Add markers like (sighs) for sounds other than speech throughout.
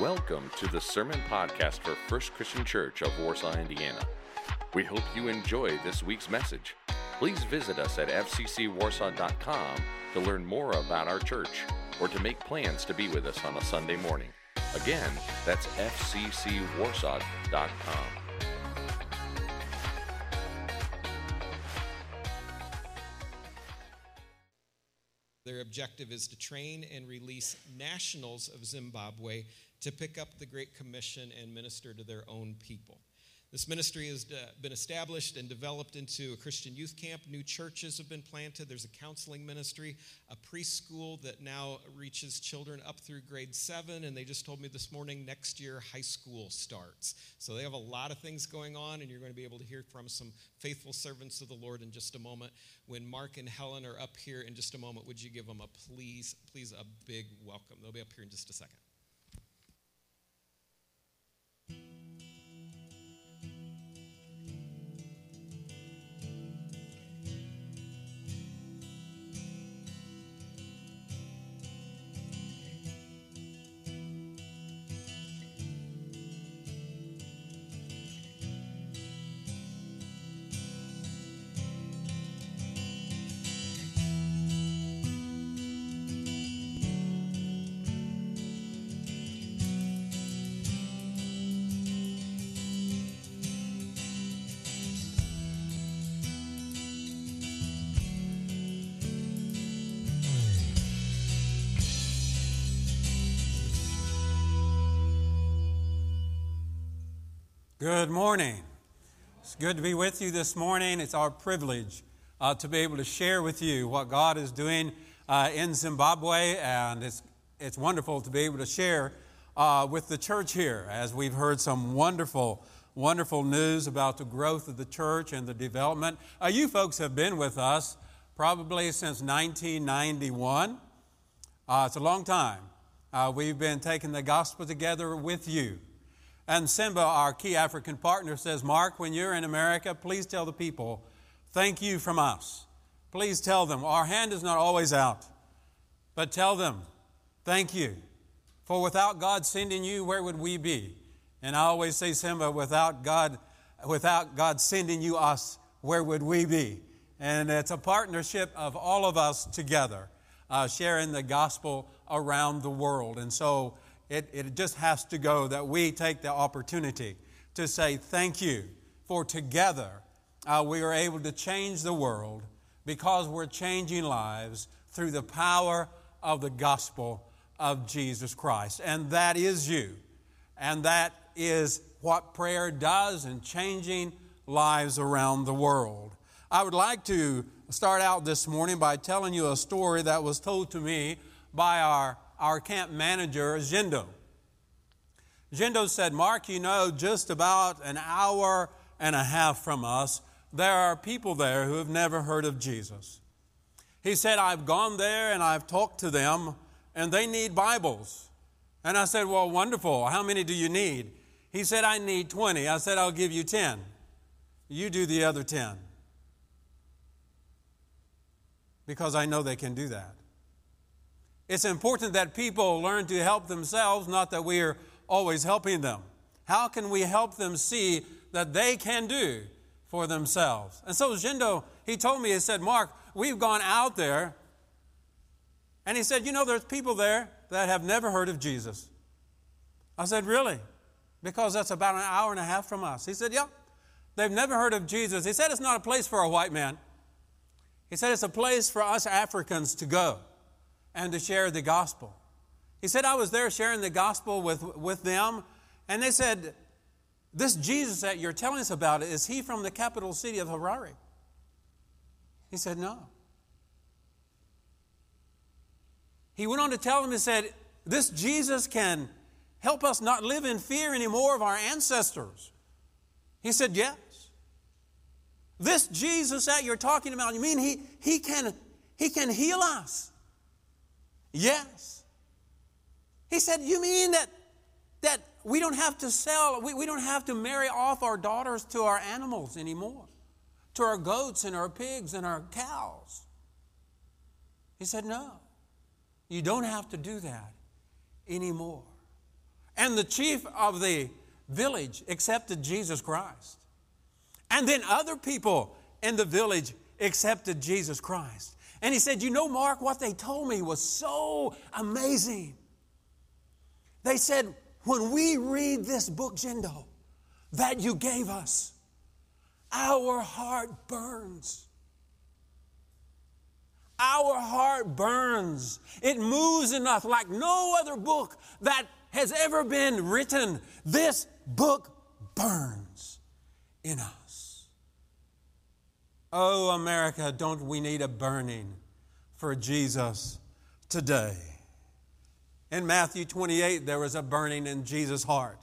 Welcome to the Sermon Podcast for First Christian Church of Warsaw, Indiana. We hope you enjoy this week's message. Please visit us at fccwarsaw.com to learn more about our church or to make plans to be with us on a Sunday morning. Again, that's fccwarsaw.com. Their objective is to train and release nationals of Zimbabwe to pick up the Great Commission and minister to their own people. This ministry has uh, been established and developed into a Christian youth camp. New churches have been planted. There's a counseling ministry, a preschool that now reaches children up through grade seven. And they just told me this morning next year high school starts. So they have a lot of things going on, and you're going to be able to hear from some faithful servants of the Lord in just a moment. When Mark and Helen are up here in just a moment, would you give them a please, please, a big welcome? They'll be up here in just a second. Good morning. It's good to be with you this morning. It's our privilege uh, to be able to share with you what God is doing uh, in Zimbabwe, and it's, it's wonderful to be able to share uh, with the church here as we've heard some wonderful, wonderful news about the growth of the church and the development. Uh, you folks have been with us probably since 1991. Uh, it's a long time. Uh, we've been taking the gospel together with you. And Simba, our key African partner, says, Mark, when you're in America, please tell the people, thank you from us. Please tell them, our hand is not always out, but tell them, thank you. For without God sending you, where would we be? And I always say, Simba, without God, without God sending you us, where would we be? And it's a partnership of all of us together, uh, sharing the gospel around the world. And so it, it just has to go that we take the opportunity to say thank you for together uh, we are able to change the world because we're changing lives through the power of the gospel of Jesus Christ. And that is you. And that is what prayer does in changing lives around the world. I would like to start out this morning by telling you a story that was told to me by our our camp manager, Jindo. Jindo said, Mark, you know, just about an hour and a half from us, there are people there who have never heard of Jesus. He said, I've gone there and I've talked to them, and they need Bibles. And I said, Well, wonderful. How many do you need? He said, I need 20. I said, I'll give you 10. You do the other 10. Because I know they can do that. It's important that people learn to help themselves, not that we are always helping them. How can we help them see that they can do for themselves? And so Jindo, he told me, he said, Mark, we've gone out there, and he said, You know, there's people there that have never heard of Jesus. I said, Really? Because that's about an hour and a half from us. He said, Yep. They've never heard of Jesus. He said, It's not a place for a white man. He said, It's a place for us Africans to go and to share the gospel. He said, I was there sharing the gospel with, with them, and they said, This Jesus that you're telling us about, is he from the capital city of Harare? He said, No. He went on to tell them, He said, This Jesus can help us not live in fear anymore of our ancestors. He said, Yes. This Jesus that you're talking about, you mean he, he, can, he can heal us? Yes. He said, You mean that, that we don't have to sell, we, we don't have to marry off our daughters to our animals anymore, to our goats and our pigs and our cows? He said, No, you don't have to do that anymore. And the chief of the village accepted Jesus Christ. And then other people in the village accepted Jesus Christ. And he said, You know, Mark, what they told me was so amazing. They said, When we read this book, Jindo, that you gave us, our heart burns. Our heart burns. It moves enough like no other book that has ever been written. This book burns in us. Oh, America, don't we need a burning for Jesus today? In Matthew 28, there was a burning in Jesus' heart.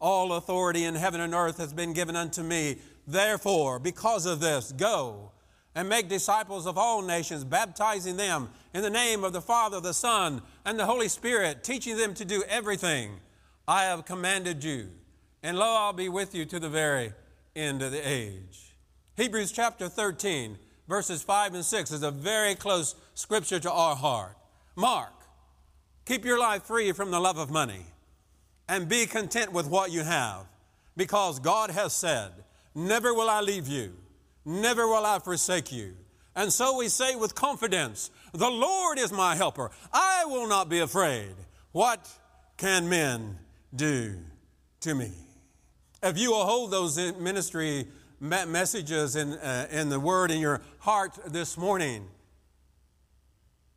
All authority in heaven and earth has been given unto me. Therefore, because of this, go and make disciples of all nations, baptizing them in the name of the Father, the Son, and the Holy Spirit, teaching them to do everything I have commanded you. And lo, I'll be with you to the very end of the age. Hebrews chapter 13, verses 5 and 6 is a very close scripture to our heart. Mark, keep your life free from the love of money and be content with what you have, because God has said, Never will I leave you, never will I forsake you. And so we say with confidence, The Lord is my helper. I will not be afraid. What can men do to me? If you will hold those ministry messages in, uh, in the word in your heart this morning,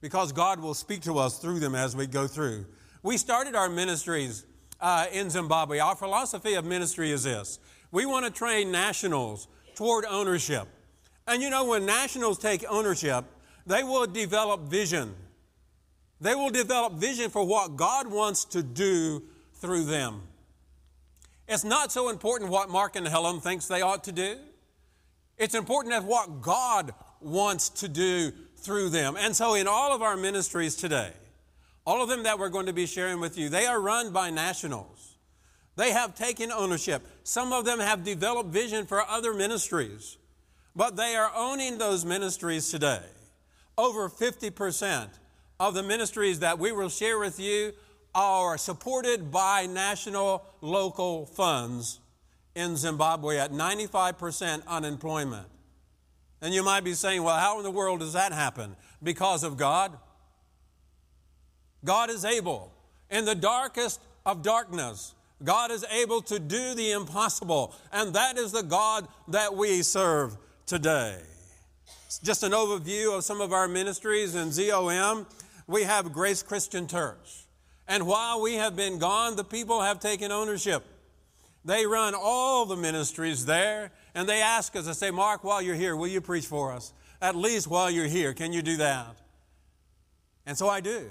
because God will speak to us through them as we go through. We started our ministries uh, in Zimbabwe. Our philosophy of ministry is this we want to train nationals toward ownership. And you know, when nationals take ownership, they will develop vision. They will develop vision for what God wants to do through them. It's not so important what Mark and Helen thinks they ought to do. It's important as what God wants to do through them. And so in all of our ministries today, all of them that we're going to be sharing with you, they are run by nationals. They have taken ownership. Some of them have developed vision for other ministries, but they are owning those ministries today. Over 50% of the ministries that we will share with you are supported by national local funds in Zimbabwe at 95% unemployment. And you might be saying, well, how in the world does that happen? Because of God? God is able. In the darkest of darkness, God is able to do the impossible. And that is the God that we serve today. Just an overview of some of our ministries in ZOM. We have Grace Christian Church. And while we have been gone, the people have taken ownership. They run all the ministries there, and they ask us, they say, Mark, while you're here, will you preach for us? At least while you're here, can you do that? And so I do.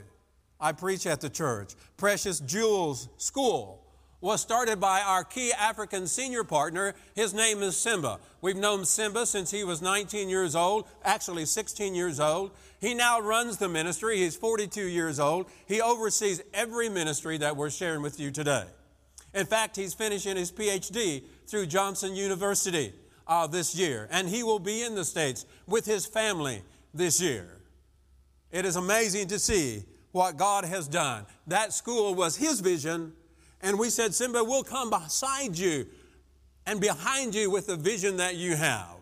I preach at the church. Precious Jewels School was started by our key African senior partner. His name is Simba. We've known Simba since he was 19 years old, actually 16 years old. He now runs the ministry. He's 42 years old. He oversees every ministry that we're sharing with you today. In fact, he's finishing his PhD through Johnson University uh, this year, and he will be in the States with his family this year. It is amazing to see what God has done. That school was his vision, and we said, Simba, we'll come beside you and behind you with the vision that you have.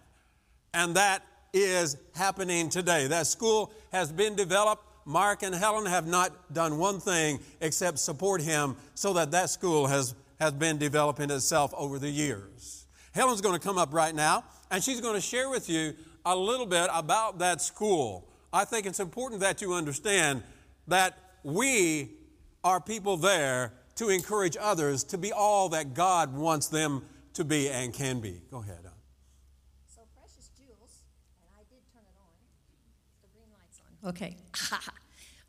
And that is happening today. That school has been developed. Mark and Helen have not done one thing except support him so that that school has, has been developing itself over the years. Helen's going to come up right now and she's going to share with you a little bit about that school. I think it's important that you understand that we are people there to encourage others to be all that God wants them to be and can be. Go ahead. So, precious jewels, and I did turn it on. The green light's on. Okay.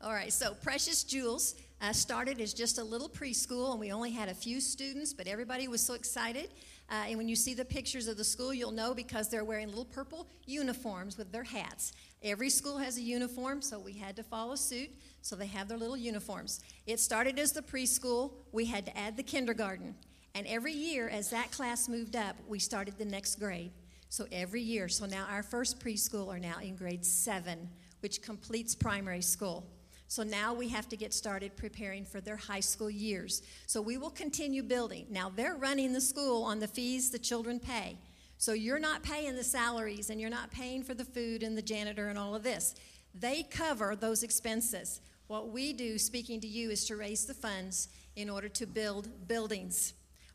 (laughs) all right, so precious jewels uh, started as just a little preschool, and we only had a few students, but everybody was so excited. Uh, and when you see the pictures of the school, you'll know because they're wearing little purple uniforms with their hats. Every school has a uniform, so we had to follow suit. So they have their little uniforms. It started as the preschool, we had to add the kindergarten. And every year, as that class moved up, we started the next grade. So every year, so now our first preschool are now in grade seven, which completes primary school. So now we have to get started preparing for their high school years. So we will continue building. Now they're running the school on the fees the children pay. So you're not paying the salaries and you're not paying for the food and the janitor and all of this. They cover those expenses. What we do, speaking to you, is to raise the funds in order to build buildings.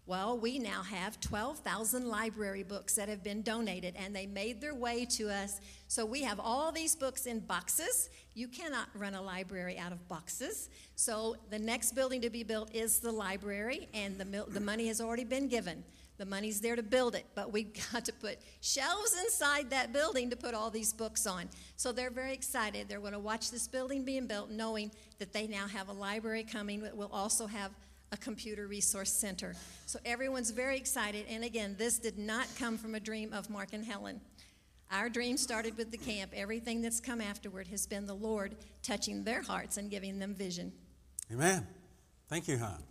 Well, we now have 12,000 library books that have been donated, and they made their way to us. So we have all these books in boxes. You cannot run a library out of boxes. So the next building to be built is the library, and the, the money has already been given. The money's there to build it, but we've (laughs) got to put shelves inside that building to put all these books on. So they're very excited. They're going to watch this building being built, knowing that they now have a library coming that will also have a computer resource center. So everyone's very excited. And again, this did not come from a dream of Mark and Helen. Our dream started with the camp. Everything that's come afterward has been the Lord touching their hearts and giving them vision. Amen. Thank you, hon.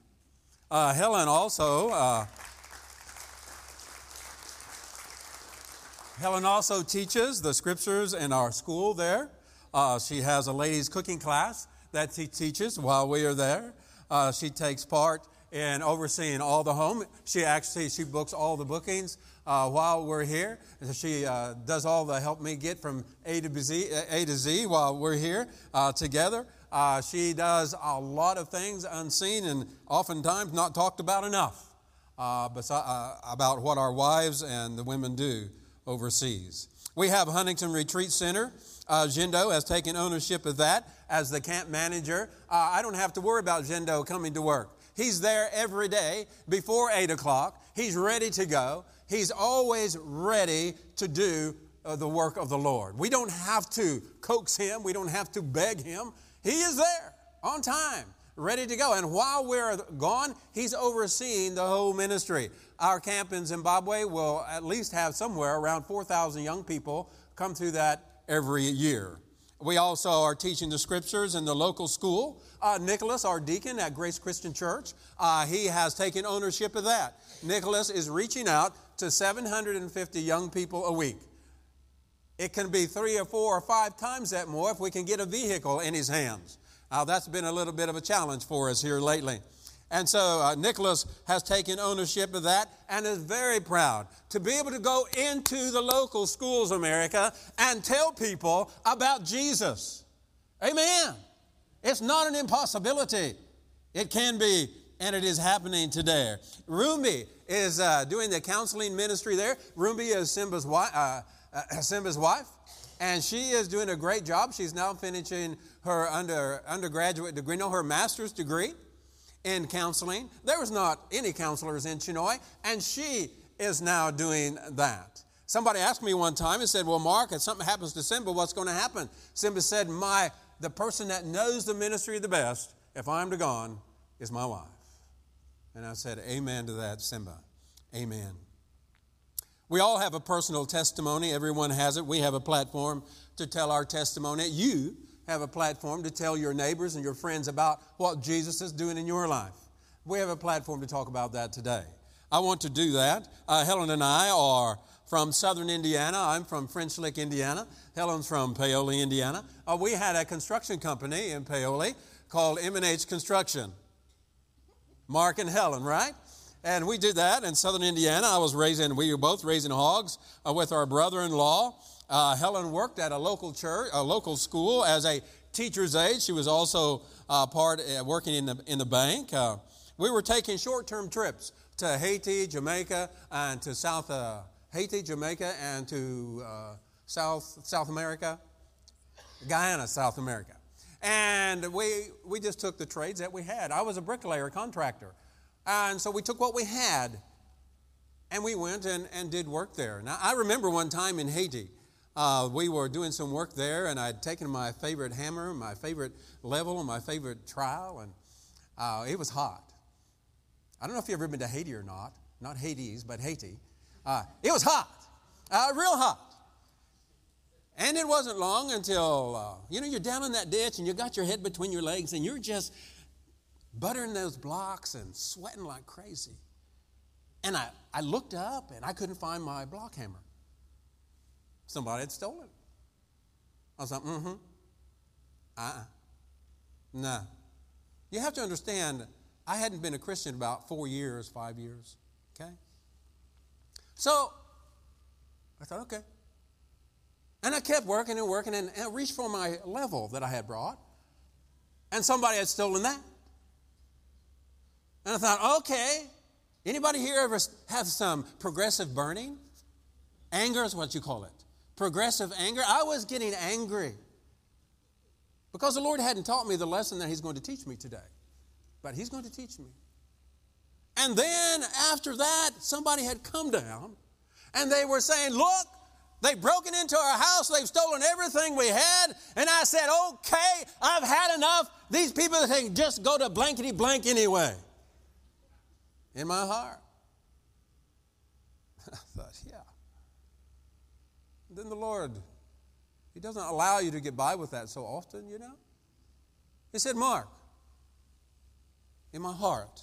Uh, Helen also. Uh, Helen also teaches the scriptures in our school there. Uh, she has a ladies' cooking class that she teaches while we are there. Uh, she takes part in overseeing all the home. She actually she books all the bookings uh, while we're here. She uh, does all the help me get from A to Z, A to Z while we're here uh, together. Uh, she does a lot of things unseen and oftentimes not talked about enough uh, uh, about what our wives and the women do overseas. We have Huntington Retreat Center. Uh, has taken ownership of that as the camp manager. Uh, I don't have to worry about Jindo coming to work. He's there every day before 8 o'clock. He's ready to go. He's always ready to do uh, the work of the Lord. We don't have to coax him, we don't have to beg him. He is there on time, ready to go. And while we're gone, he's overseeing the whole ministry. Our camp in Zimbabwe will at least have somewhere around 4,000 young people come through that every year. We also are teaching the scriptures in the local school. Uh, Nicholas, our deacon at Grace Christian Church, uh, he has taken ownership of that. Nicholas is reaching out to 750 young people a week. It can be three or four or five times that more if we can get a vehicle in his hands. Now, that's been a little bit of a challenge for us here lately. And so uh, Nicholas has taken ownership of that and is very proud to be able to go into the local schools, of America, and tell people about Jesus. Amen. It's not an impossibility. It can be, and it is happening today. Rumbi is uh, doing the counseling ministry there. Rumbi is Simba's wife, uh, uh, Simba's wife, and she is doing a great job. She's now finishing her under, undergraduate degree, no, her master's degree in counseling. There was not any counselors in Chinhoyi, and she is now doing that. Somebody asked me one time and said, Well, Mark, if something happens to Simba, what's going to happen? Simba said, My the person that knows the ministry the best, if I'm to gone, is my wife. And I said, Amen to that, Simba. Amen. We all have a personal testimony. Everyone has it. We have a platform to tell our testimony. You have a platform to tell your neighbors and your friends about what Jesus is doing in your life. We have a platform to talk about that today. I want to do that. Uh, Helen and I are from southern Indiana. I'm from French Lick, Indiana. Helen's from Paoli, Indiana. Uh, we had a construction company in Paoli called M&H Construction. Mark and Helen, right? And we did that in southern Indiana. I was raising, we were both raising hogs uh, with our brother in law. Uh, Helen worked at a local church, a local school as a teacher's aide. She was also uh, part uh, working in the in the bank. Uh, we were taking short-term trips to Haiti, Jamaica, and to South uh, Haiti, Jamaica, and to South South America, Guyana, South America. And we we just took the trades that we had. I was a bricklayer contractor, and so we took what we had, and we went and, and did work there. Now I remember one time in Haiti uh, we were doing some work there, and I'd taken my favorite hammer, my favorite level, and my favorite trowel, and uh, it was hot. I don't know if you've ever been to Haiti or not. Not Hades, but Haiti. Uh, it was hot, uh, real hot. And it wasn't long until, uh, you know, you're down in that ditch and you got your head between your legs and you're just buttering those blocks and sweating like crazy. And I, I looked up and I couldn't find my block hammer. Somebody had stolen it. I was like, mm-hmm. Uh-uh. Nah. You have to understand, I hadn't been a Christian about four years, five years. Okay? So I thought, okay. And I kept working and working and, and I reached for my level that I had brought. And somebody had stolen that. And I thought, okay, anybody here ever have some progressive burning? Anger is what you call it. Progressive anger. I was getting angry because the Lord hadn't taught me the lesson that He's going to teach me today. But He's going to teach me. And then after that, somebody had come down and they were saying, Look, they've broken into our house, they've stolen everything we had. And I said, Okay, I've had enough. These people can just go to blankety blank anyway. In my heart. (laughs) I thought, yeah. Then the Lord, He doesn't allow you to get by with that so often, you know. He said, Mark, in my heart,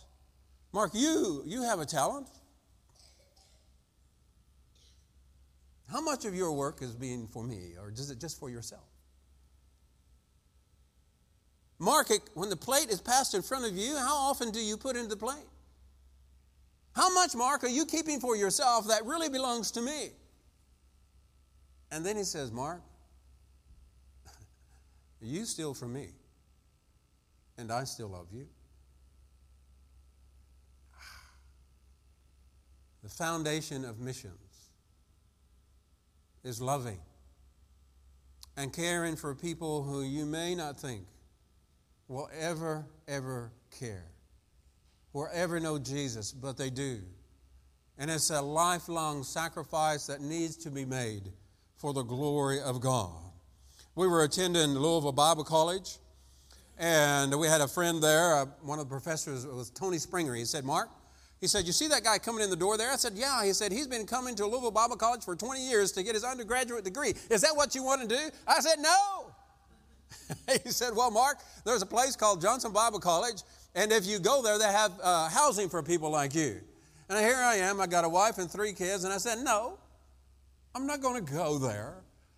Mark, you, you have a talent. How much of your work is being for me, or is it just for yourself? Mark, when the plate is passed in front of you, how often do you put into the plate? How much, Mark, are you keeping for yourself that really belongs to me? And then he says, Mark, (laughs) you steal from me, and I still love you. (sighs) The foundation of missions is loving and caring for people who you may not think will ever, ever care or ever know Jesus, but they do. And it's a lifelong sacrifice that needs to be made for the glory of God. We were attending Louisville Bible College, and we had a friend there. Uh, one of the professors was Tony Springer. He said, Mark, he said, You see that guy coming in the door there? I said, Yeah. He said, He's been coming to Louisville Bible College for 20 years to get his undergraduate degree. Is that what you want to do? I said, No. (laughs) he said, Well, Mark, there's a place called Johnson Bible College, and if you go there, they have uh, housing for people like you. And here I am, I got a wife and three kids, and I said, No, I'm not going to go there.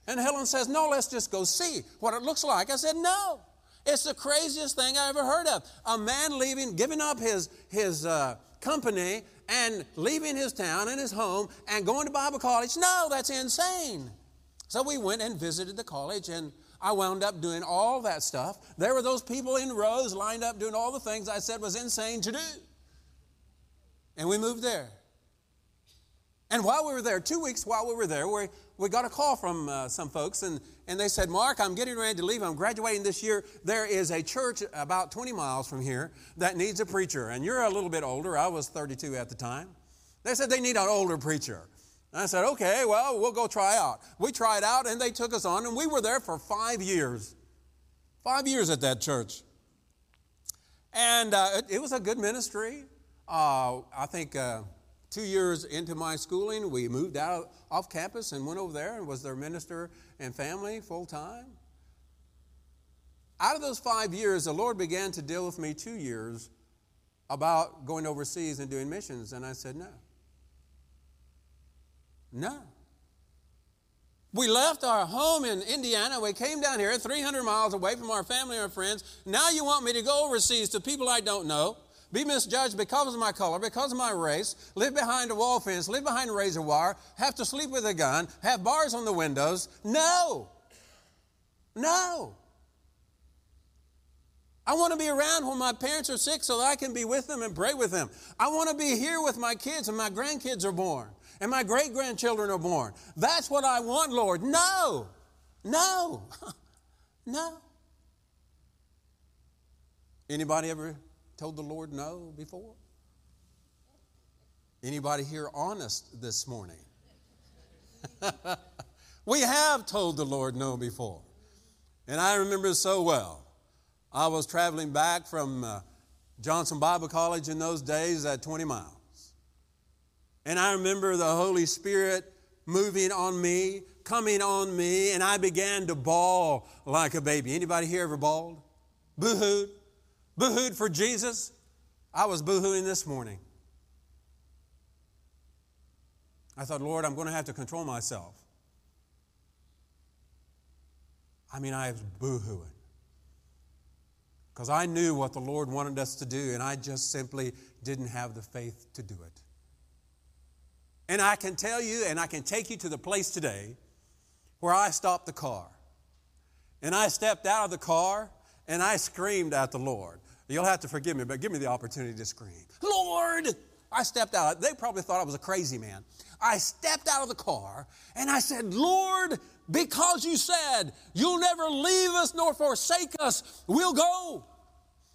And Helen says, No, let's just go see what it looks like. I said, No. It's the craziest thing I ever heard of. A man leaving, giving up his, his uh, company and leaving his town and his home and going to Bible college. No, that's insane. So we went and visited the college and I wound up doing all that stuff. There were those people in rows lined up doing all the things I said was insane to do. And we moved there. And while we were there, two weeks while we were there, we, we got a call from uh, some folks, and, and they said, Mark, I'm getting ready to leave. I'm graduating this year. There is a church about 20 miles from here that needs a preacher. And you're a little bit older. I was 32 at the time. They said they need an older preacher. And I said, okay, well, we'll go try out. We tried out, and they took us on, and we were there for five years. Five years at that church. And uh, it, it, was a good ministry. Uh, I think. Uh, Two years into my schooling, we moved out off campus and went over there and was their minister and family full time. Out of those five years, the Lord began to deal with me two years about going overseas and doing missions, and I said, no. No. We left our home in Indiana. We came down here 300 miles away from our family and our friends. Now you want me to go overseas to people I don't know be misjudged because of my color, because of my race, live behind a wall fence, live behind a razor wire, have to sleep with a gun, have bars on the windows. No. No. I want to be around when my parents are sick so that I can be with them and pray with them. I want to be here with my kids and my grandkids are born and my great grandchildren are born. That's what I want, Lord. No. No. (laughs) no. Anybody ever told the Lord no before? Anybody here honest this morning? (laughs) we have told the Lord no before. And I remember so well. I was traveling back from uh, Johnson Bible College in those days at 20 miles. And I remember the Holy Spirit moving on me, coming on me, and I began to bawl like a baby. Anybody here ever bawled? Boo-hooed? Boohooed for Jesus? I was boohooing this morning. I thought, Lord, I'm going to have to control myself. I mean, I was boohooing. because I knew what the Lord wanted us to do, and I just simply didn't have the faith to do it. And I can tell you, and I can take you to the place today where I stopped the car. And I stepped out of the car and I screamed at the Lord. You'll have to forgive me, but give me the opportunity to scream. Lord! I stepped out. They probably thought I was a crazy man. I stepped out of the car and I said, Lord, because you said you'll never leave us nor forsake us, we'll go.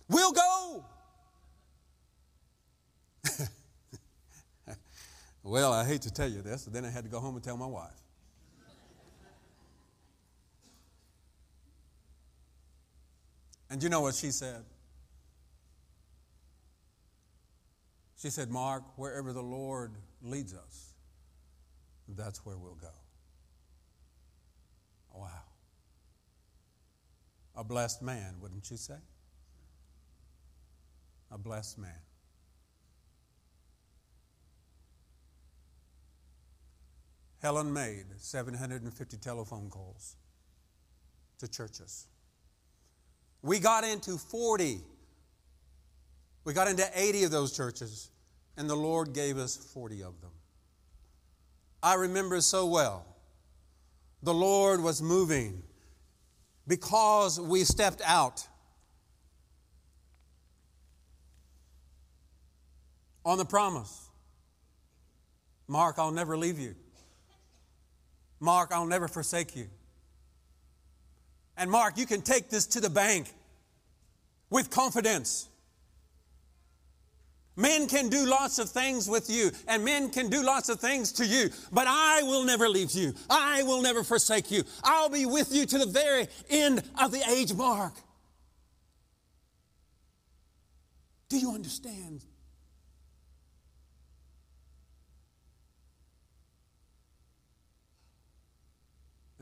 We'll go. (laughs) well, I hate to tell you this, but then I had to go home and tell my wife. And you know what she said? She said, Mark, wherever the Lord leads us, that's where we'll go. Wow. A blessed man, wouldn't you say? A blessed man. Helen made 750 telephone calls to churches. We got into 40. We got into 80 of those churches, and the Lord gave us 40 of them. I remember so well. The Lord was moving because we stepped out on the promise Mark, I'll never leave you. Mark, I'll never forsake you. And Mark, you can take this to the bank with confidence. Men can do lots of things with you, and men can do lots of things to you, but I will never leave you. I will never forsake you. I'll be with you to the very end of the age mark. Do you understand?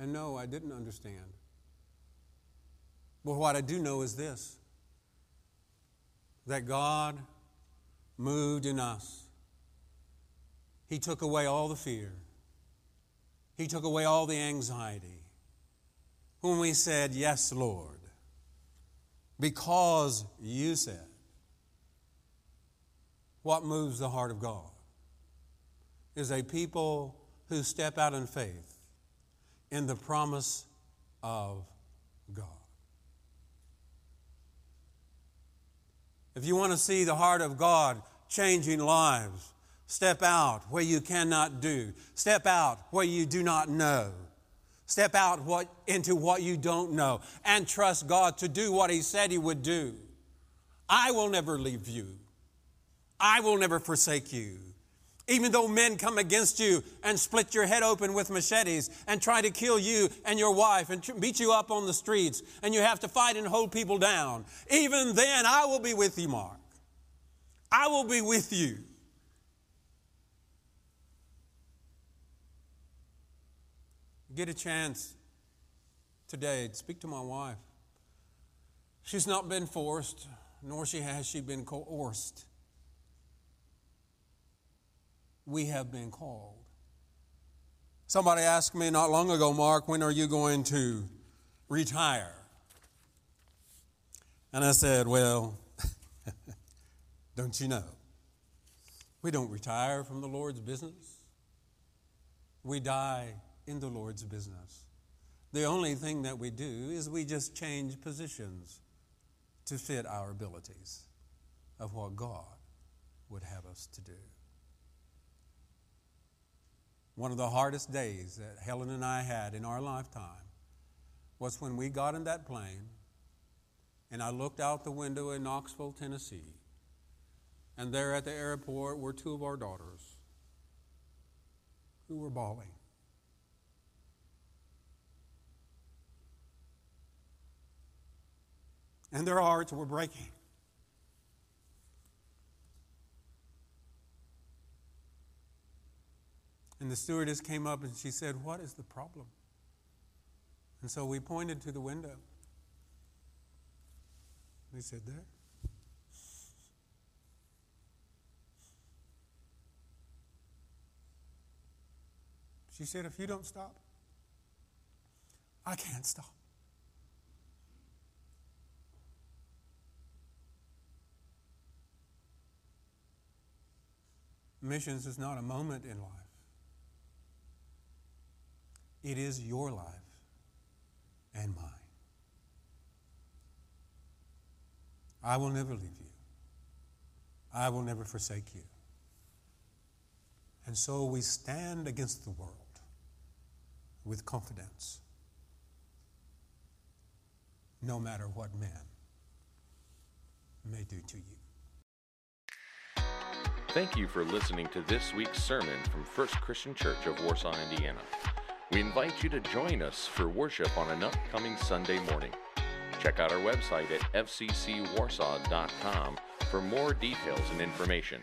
And no, I didn't understand. But what I do know is this that God moved in us. He took away all the fear, He took away all the anxiety. When we said, Yes, Lord, because you said, what moves the heart of God is a people who step out in faith in the promise of God. If you want to see the heart of God changing lives, step out where you cannot do. Step out where you do not know. Step out what, into what you don't know and trust God to do what He said He would do. I will never leave you. I will never forsake you. Even though men come against you and split your head open with machetes and try to kill you and your wife and beat you up on the streets and you have to fight and hold people down, even then I will be with you, Mark. I will be with you. Get a chance today to speak to my wife. She's not been forced, nor she has she been coerced we have been called. Somebody asked me not long ago, Mark, when are you going to retire? And I said, Well, (laughs) don't you know? We don't retire from the Lord's business. We die in the Lord's business. The only thing that we do is we just change positions to fit our abilities of what God would have us to do. One of the hardest days that Helen and I had in our lifetime was when we got in that plane and I looked out the window in Knoxville, Tennessee, and there at the airport were two of our daughters who were bawling. And their hearts were breaking. And the stewardess came up and she said, What is the problem? And so we pointed to the window. We said, There. She said, If you don't stop, I can't stop. Missions is not a moment in life it is your life and mine. I will never leave you, I will never forsake you. And so we stand against the world with confidence, no matter what man may do to you. Thank you for listening to this week's sermon from First Christian Church of Warsaw, Indiana. We invite you to join us for worship on an upcoming Sunday morning. Check out our website at fccwarsaw.com for more details and information.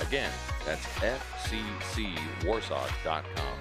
Again, that's fccwarsaw.com.